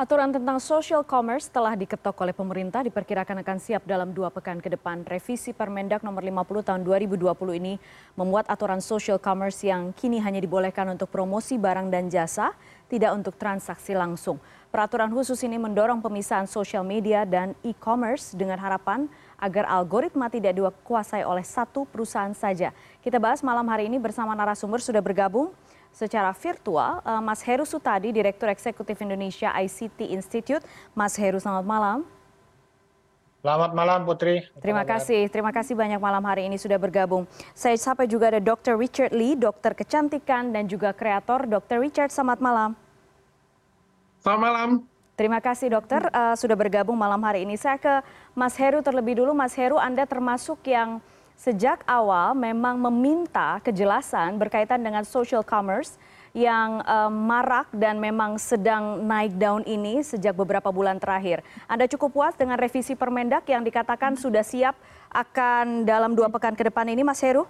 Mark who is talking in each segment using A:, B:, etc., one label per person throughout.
A: Aturan tentang social commerce telah diketok oleh pemerintah diperkirakan akan siap dalam dua pekan ke depan. Revisi Permendak nomor 50 tahun 2020 ini membuat aturan social commerce yang kini hanya dibolehkan untuk promosi barang dan jasa, tidak untuk transaksi langsung. Peraturan khusus ini mendorong pemisahan social media dan e-commerce dengan harapan agar algoritma tidak dikuasai oleh satu perusahaan saja. Kita bahas malam hari ini bersama narasumber sudah bergabung secara virtual uh, Mas Heru Sutadi, Direktur Eksekutif Indonesia ICT Institute. Mas Heru, selamat malam.
B: Selamat malam Putri.
A: Terima kasih, terima kasih banyak malam hari ini sudah bergabung. Saya sampai juga ada Dr. Richard Lee, dokter kecantikan dan juga kreator. Dr. Richard, selamat malam.
C: Selamat malam.
A: Terima kasih dokter uh, sudah bergabung malam hari ini. Saya ke Mas Heru terlebih dulu. Mas Heru, Anda termasuk yang sejak awal memang meminta kejelasan berkaitan dengan social commerce yang um, marak dan memang sedang naik daun ini sejak beberapa bulan terakhir. Anda cukup puas dengan revisi Permendak yang dikatakan sudah siap akan dalam dua pekan ke depan ini, Mas Heru?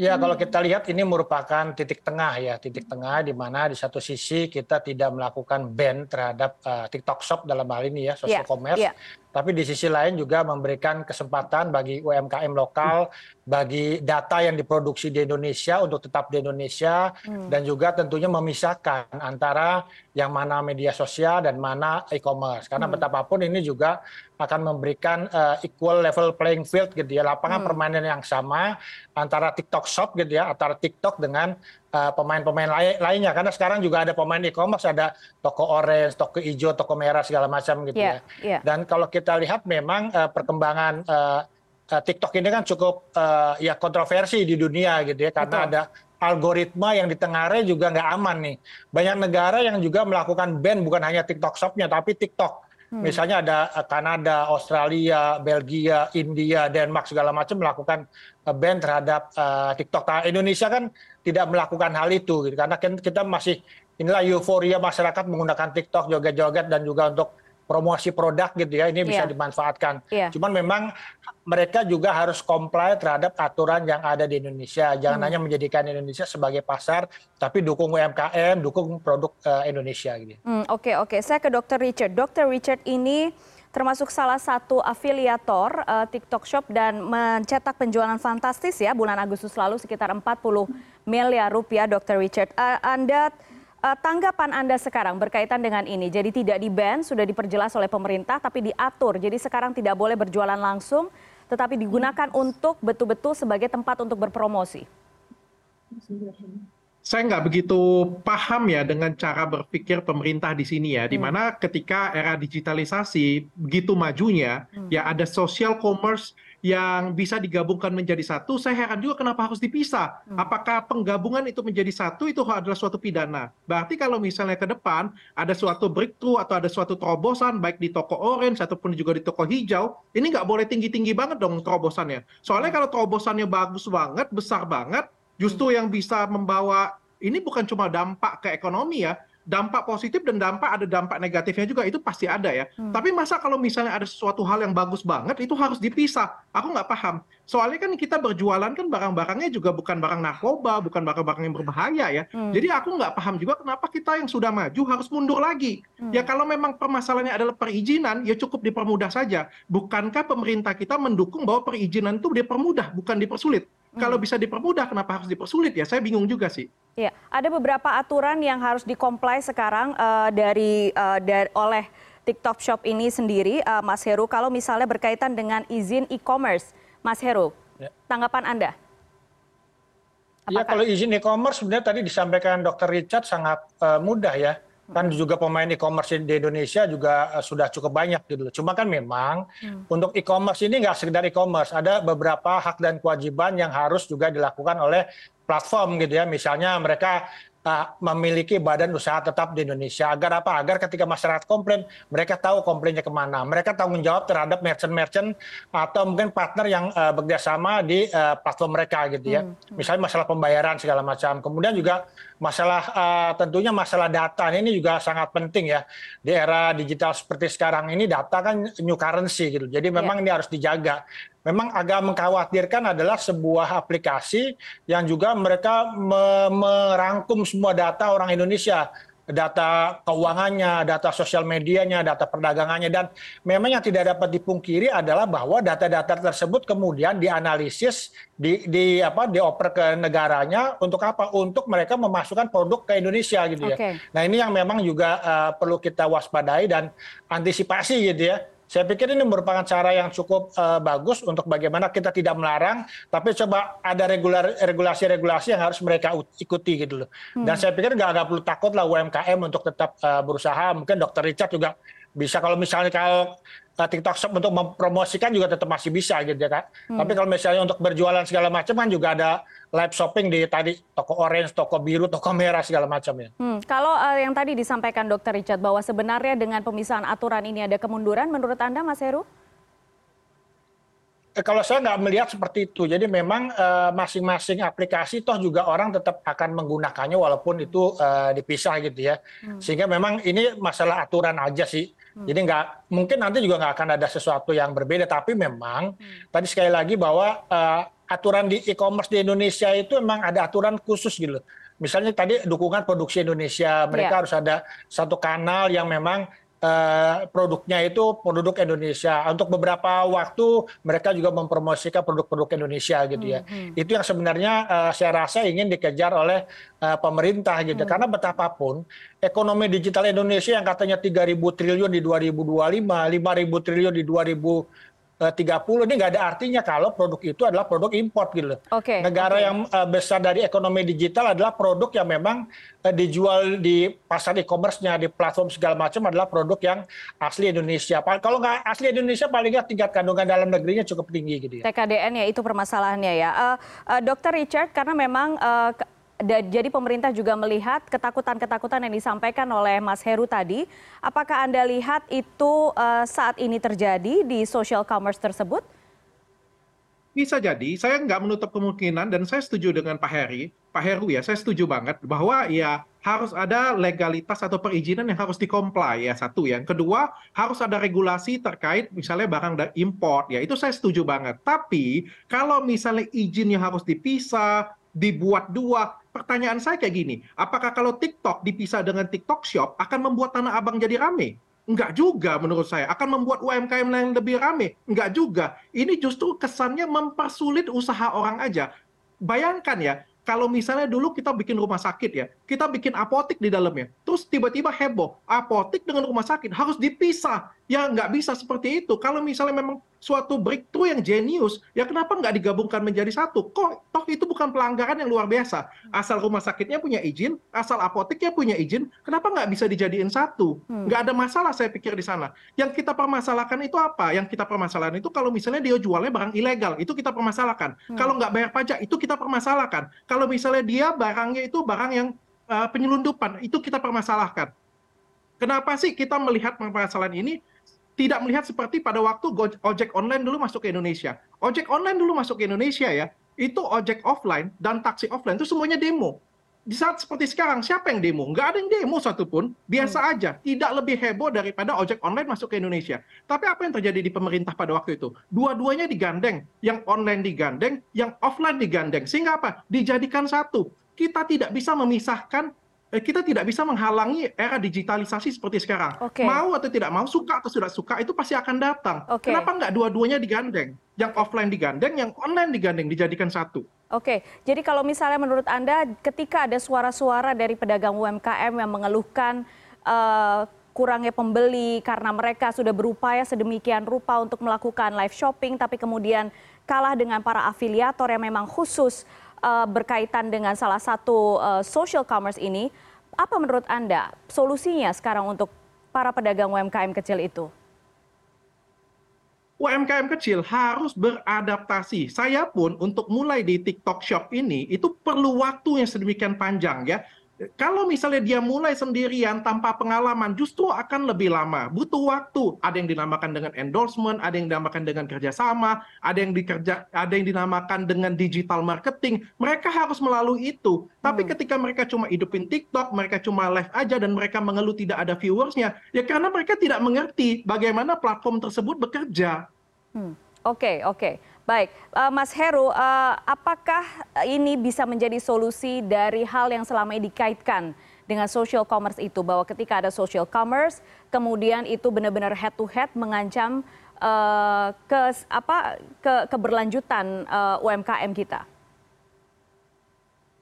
B: Ya, kalau kita lihat ini merupakan titik tengah ya, titik tengah di mana di satu sisi kita tidak melakukan ban terhadap uh, TikTok Shop dalam hal ini ya, social yeah, commerce. Yeah tapi di sisi lain juga memberikan kesempatan bagi umkm lokal bagi data yang diproduksi di Indonesia untuk tetap di Indonesia hmm. dan juga tentunya memisahkan antara yang mana media sosial dan mana e-commerce karena hmm. betapapun ini juga akan memberikan uh, equal level playing field gitu ya lapangan hmm. permainan yang sama antara TikTok Shop gitu ya antara TikTok dengan Eh, pemain-pemain lainnya karena sekarang juga ada pemain e-commerce ada toko orange, toko hijau, toko merah segala macam gitu yeah, ya. Yeah. Dan kalau kita lihat memang uh, perkembangan uh, uh, TikTok ini kan cukup uh, ya kontroversi di dunia gitu ya karena Betul. ada algoritma yang ditengarai juga nggak aman nih. Banyak negara yang juga melakukan ban bukan hanya TikTok Shop-nya tapi TikTok. Hmm. Misalnya ada Kanada, Australia, Belgia, India, Denmark segala macam melakukan ban terhadap uh, TikTok. Nah, Indonesia kan tidak melakukan hal itu gitu. karena kita masih inilah euforia masyarakat menggunakan TikTok joget-joget dan juga untuk promosi produk gitu ya ini bisa yeah. dimanfaatkan. Yeah. Cuman memang mereka juga harus comply terhadap aturan yang ada di Indonesia. Jangan hmm. hanya menjadikan Indonesia sebagai pasar, tapi dukung UMKM, dukung produk uh, Indonesia gitu.
A: Oke hmm, oke, okay, okay. saya ke Dr. Richard. Dr. Richard ini termasuk salah satu afiliator uh, TikTok Shop dan mencetak penjualan fantastis ya bulan Agustus lalu sekitar 40 miliar rupiah Dr. Richard. Uh, anda tanggapan Anda sekarang berkaitan dengan ini. Jadi tidak di-ban, sudah diperjelas oleh pemerintah tapi diatur. Jadi sekarang tidak boleh berjualan langsung tetapi digunakan untuk betul-betul sebagai tempat untuk berpromosi
C: saya nggak begitu paham ya dengan cara berpikir pemerintah di sini ya, di mana hmm. ketika era digitalisasi begitu majunya, hmm. ya ada social commerce yang bisa digabungkan menjadi satu, saya heran juga kenapa harus dipisah. Hmm. Apakah penggabungan itu menjadi satu itu adalah suatu pidana? Berarti kalau misalnya ke depan ada suatu breakthrough atau ada suatu terobosan baik di toko orange ataupun juga di toko hijau, ini nggak boleh tinggi-tinggi banget dong terobosannya. Soalnya kalau terobosannya bagus banget, besar banget, justru yang bisa membawa ini bukan cuma dampak ke ekonomi ya, dampak positif dan dampak ada dampak negatifnya juga itu pasti ada ya. Hmm. Tapi masa kalau misalnya ada sesuatu hal yang bagus banget itu harus dipisah. Aku nggak paham. Soalnya kan kita berjualan kan barang-barangnya juga bukan barang narkoba, bukan barang-barang yang berbahaya ya. Hmm. Jadi aku nggak paham juga kenapa kita yang sudah maju harus mundur lagi. Hmm. Ya kalau memang permasalahannya adalah perizinan ya cukup dipermudah saja. Bukankah pemerintah kita mendukung bahwa perizinan itu dipermudah bukan dipersulit? Kalau hmm. bisa dipermudah, kenapa harus dipersulit ya? Saya bingung juga sih.
A: Ya, ada beberapa aturan yang harus dikomplai sekarang uh, dari, uh, dari oleh TikTok Shop ini sendiri, uh, Mas Heru. Kalau misalnya berkaitan dengan izin e-commerce, Mas Heru, ya. tanggapan Anda?
B: Iya, kalau izin e-commerce sebenarnya tadi disampaikan Dr. Richard sangat uh, mudah ya kan juga pemain e-commerce di Indonesia juga uh, sudah cukup banyak gitu cuma kan memang hmm. untuk e-commerce ini nggak sekedar e-commerce. Ada beberapa hak dan kewajiban yang harus juga dilakukan oleh platform gitu ya. Misalnya mereka memiliki badan usaha tetap di Indonesia. Agar apa? Agar ketika masyarakat komplain mereka tahu komplainnya ke mana. Mereka tanggung jawab terhadap merchant-merchant atau mungkin partner yang uh, bekerjasama di uh, platform mereka gitu ya. Hmm. misalnya masalah pembayaran segala macam. Kemudian juga masalah uh, tentunya masalah data ini juga sangat penting ya. Di era digital seperti sekarang ini data kan new currency gitu. Jadi memang yeah. ini harus dijaga. Memang agak mengkhawatirkan adalah sebuah aplikasi yang juga mereka merangkum semua data orang Indonesia data keuangannya, data sosial medianya, data perdagangannya dan memang yang tidak dapat dipungkiri adalah bahwa data-data tersebut kemudian dianalisis di, di apa dioper ke negaranya untuk apa? Untuk mereka memasukkan produk ke Indonesia gitu ya. Okay. Nah, ini yang memang juga uh, perlu kita waspadai dan antisipasi gitu ya saya pikir ini merupakan cara yang cukup uh, bagus untuk bagaimana kita tidak melarang, tapi coba ada regulasi-regulasi yang harus mereka ikuti gitu loh. Hmm. Dan saya pikir nggak perlu takut lah UMKM untuk tetap uh, berusaha. Mungkin Dokter Richard juga bisa kalau misalnya kalau TikTok Shop untuk mempromosikan juga tetap masih bisa gitu ya kan. Hmm. Tapi kalau misalnya untuk berjualan segala macam kan juga ada live shopping di tadi toko orange, toko biru, toko merah segala macam ya.
A: Hmm, kalau uh, yang tadi disampaikan Dokter Richard bahwa sebenarnya dengan pemisahan aturan ini ada kemunduran, menurut anda Mas Heru?
B: Eh, kalau saya nggak melihat seperti itu. Jadi memang eh, masing-masing uh, aplikasi toh juga orang tetap akan menggunakannya walaupun itu uh, dipisah gitu ya. Hmm. Sehingga memang ini masalah aturan aja sih. Hmm. Jadi nggak mungkin nanti juga nggak akan ada sesuatu yang berbeda. Tapi memang hmm. tadi sekali lagi bahwa uh, aturan di e-commerce di Indonesia itu memang ada aturan khusus gitu Misalnya tadi dukungan produksi Indonesia, mereka yeah. harus ada satu kanal yang memang Uh, produknya itu produk Indonesia. Untuk beberapa waktu mereka juga mempromosikan produk-produk Indonesia gitu ya. Hmm, hmm. Itu yang sebenarnya uh, saya rasa ingin dikejar oleh uh, pemerintah gitu. Hmm. Karena betapapun ekonomi digital Indonesia yang katanya 3.000 triliun di 2025, 5.000 triliun di 2000 30 ini nggak ada artinya kalau produk itu adalah produk import gitu. Okay, Negara okay. yang uh, besar dari ekonomi digital adalah produk yang memang uh, dijual di pasar e-commerce-nya, di platform segala macam adalah produk yang asli Indonesia. Kalau nggak asli Indonesia paling nggak tingkat kandungan dalam negerinya cukup tinggi gitu
A: ya. TKDN ya itu permasalahannya ya. Uh, uh, Dokter Richard karena memang uh, jadi pemerintah juga melihat ketakutan-ketakutan yang disampaikan oleh Mas Heru tadi. Apakah Anda lihat itu uh, saat ini terjadi di social commerce tersebut?
C: Bisa jadi, saya nggak menutup kemungkinan dan saya setuju dengan Pak Heri, Pak Heru ya, saya setuju banget bahwa ya harus ada legalitas atau perizinan yang harus dikomplai ya satu yang kedua harus ada regulasi terkait misalnya barang import ya itu saya setuju banget tapi kalau misalnya izinnya harus dipisah dibuat dua. Pertanyaan saya kayak gini, apakah kalau TikTok dipisah dengan TikTok Shop akan membuat Tanah Abang jadi rame? Enggak juga menurut saya. Akan membuat UMKM yang lebih rame? Enggak juga. Ini justru kesannya mempersulit usaha orang aja. Bayangkan ya, kalau misalnya dulu kita bikin rumah sakit ya, kita bikin apotik di dalamnya, terus tiba-tiba heboh, apotik dengan rumah sakit harus dipisah. Ya nggak bisa seperti itu. Kalau misalnya memang suatu breakthrough yang jenius, ya kenapa nggak digabungkan menjadi satu? Kok toh itu bukan pelanggaran yang luar biasa? Asal rumah sakitnya punya izin, asal apoteknya punya izin, kenapa nggak bisa dijadiin satu? Hmm. Nggak ada masalah saya pikir di sana. Yang kita permasalahkan itu apa? Yang kita permasalahkan itu kalau misalnya dia jualnya barang ilegal, itu kita permasalahkan. Hmm. Kalau nggak bayar pajak, itu kita permasalahkan. Kalau misalnya dia barangnya itu barang yang uh, penyelundupan, itu kita permasalahkan. Kenapa sih kita melihat permasalahan ini tidak melihat seperti pada waktu ojek online dulu masuk ke Indonesia. Ojek online dulu masuk ke Indonesia ya, itu ojek offline dan taksi offline itu semuanya demo. Di saat seperti sekarang, siapa yang demo? Nggak ada yang demo satupun, biasa hmm. aja. Tidak lebih heboh daripada ojek online masuk ke Indonesia. Tapi apa yang terjadi di pemerintah pada waktu itu? Dua-duanya digandeng. Yang online digandeng, yang offline digandeng. Sehingga apa? Dijadikan satu. Kita tidak bisa memisahkan kita tidak bisa menghalangi era digitalisasi seperti sekarang. Okay. Mau atau tidak mau, suka atau tidak suka, itu pasti akan datang. Okay. Kenapa nggak dua-duanya digandeng? Yang offline digandeng, yang online digandeng, dijadikan satu.
A: Oke, jadi kalau misalnya menurut Anda, ketika ada suara-suara dari pedagang UMKM yang mengeluhkan uh, kurangnya pembeli karena mereka sudah berupaya sedemikian rupa untuk melakukan live shopping, tapi kemudian kalah dengan para afiliator yang memang khusus berkaitan dengan salah satu uh, social commerce ini, apa menurut Anda solusinya sekarang untuk para pedagang UMKM kecil itu?
C: UMKM kecil harus beradaptasi. Saya pun untuk mulai di TikTok Shop ini itu perlu waktu yang sedemikian panjang ya kalau misalnya dia mulai sendirian tanpa pengalaman, justru akan lebih lama. Butuh waktu. Ada yang dinamakan dengan endorsement, ada yang dinamakan dengan kerjasama, ada yang dikerja, ada yang dinamakan dengan digital marketing. Mereka harus melalui itu. Tapi hmm. ketika mereka cuma hidupin TikTok, mereka cuma live aja dan mereka mengeluh tidak ada viewersnya, ya karena mereka tidak mengerti bagaimana platform tersebut bekerja.
A: Hmm. Oke, okay, oke. Okay. Baik, uh, Mas Heru, uh, apakah ini bisa menjadi solusi dari hal yang selama ini dikaitkan dengan social commerce itu bahwa ketika ada social commerce kemudian itu benar-benar head to head mengancam uh, ke apa ke keberlanjutan uh, UMKM kita.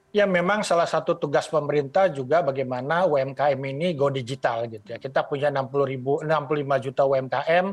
B: Ya memang salah satu tugas pemerintah juga bagaimana UMKM ini go digital gitu ya. Kita punya 60 ribu, 65 juta UMKM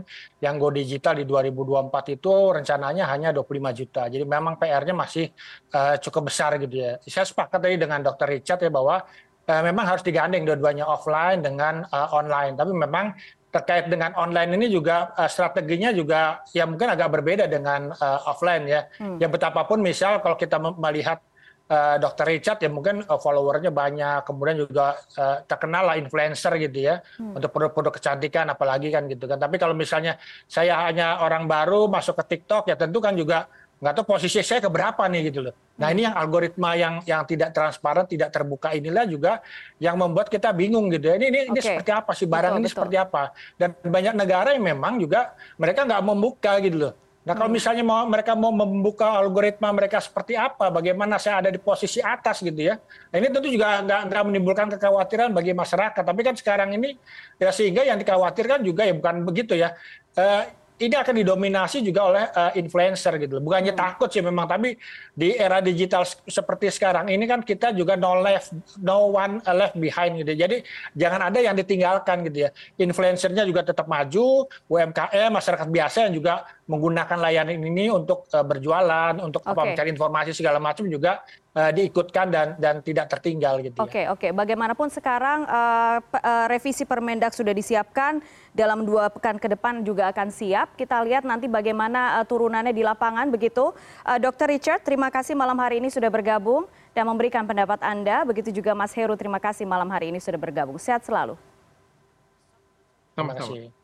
B: yang go digital di 2024 itu rencananya hanya 25 juta. Jadi memang PR-nya masih uh, cukup besar gitu ya. Saya sepakat tadi dengan Dr. Richard ya bahwa uh, memang harus digandeng dua-duanya offline dengan uh, online. Tapi memang terkait dengan online ini juga uh, strateginya juga ya mungkin agak berbeda dengan uh, offline ya. Hmm. Ya betapapun misal kalau kita melihat uh, Dr. Richard ya mungkin uh, followernya banyak, kemudian juga uh, terkenal lah influencer gitu ya hmm. untuk produk-produk kecantikan apalagi kan gitu kan. Tapi kalau misalnya saya hanya orang baru masuk ke TikTok ya tentu kan juga nggak tahu posisi saya keberapa nih gitu loh. Nah ini yang algoritma yang yang tidak transparan, tidak terbuka inilah juga yang membuat kita bingung gitu ya. Ini ini, okay. ini seperti apa sih barang betul, ini betul. seperti apa? Dan banyak negara yang memang juga mereka nggak membuka gitu loh nah kalau hmm. misalnya mau mereka mau membuka algoritma mereka seperti apa bagaimana saya ada di posisi atas gitu ya nah, ini tentu juga nggak nggak menimbulkan kekhawatiran bagi masyarakat tapi kan sekarang ini ya sehingga yang dikhawatirkan juga ya bukan begitu ya uh, ini akan didominasi juga oleh uh, influencer gitu. Bukannya hmm. takut sih memang, tapi di era digital seperti sekarang ini kan kita juga no left, no one left behind gitu. Jadi jangan ada yang ditinggalkan gitu ya. Influencernya juga tetap maju, UMKM, masyarakat biasa yang juga menggunakan layanan ini untuk uh, berjualan, untuk okay. apa mencari informasi segala macam juga uh, diikutkan dan dan tidak tertinggal gitu.
A: Oke ya. oke. Bagaimanapun sekarang uh, uh, revisi Permendak sudah disiapkan dalam dua pekan ke depan juga akan siap. Kita lihat nanti bagaimana uh, turunannya di lapangan begitu. Uh, Dr. Richard, terima kasih malam hari ini sudah bergabung dan memberikan pendapat Anda. Begitu juga Mas Heru, terima kasih malam hari ini sudah bergabung. Sehat selalu.
B: Terima kasih.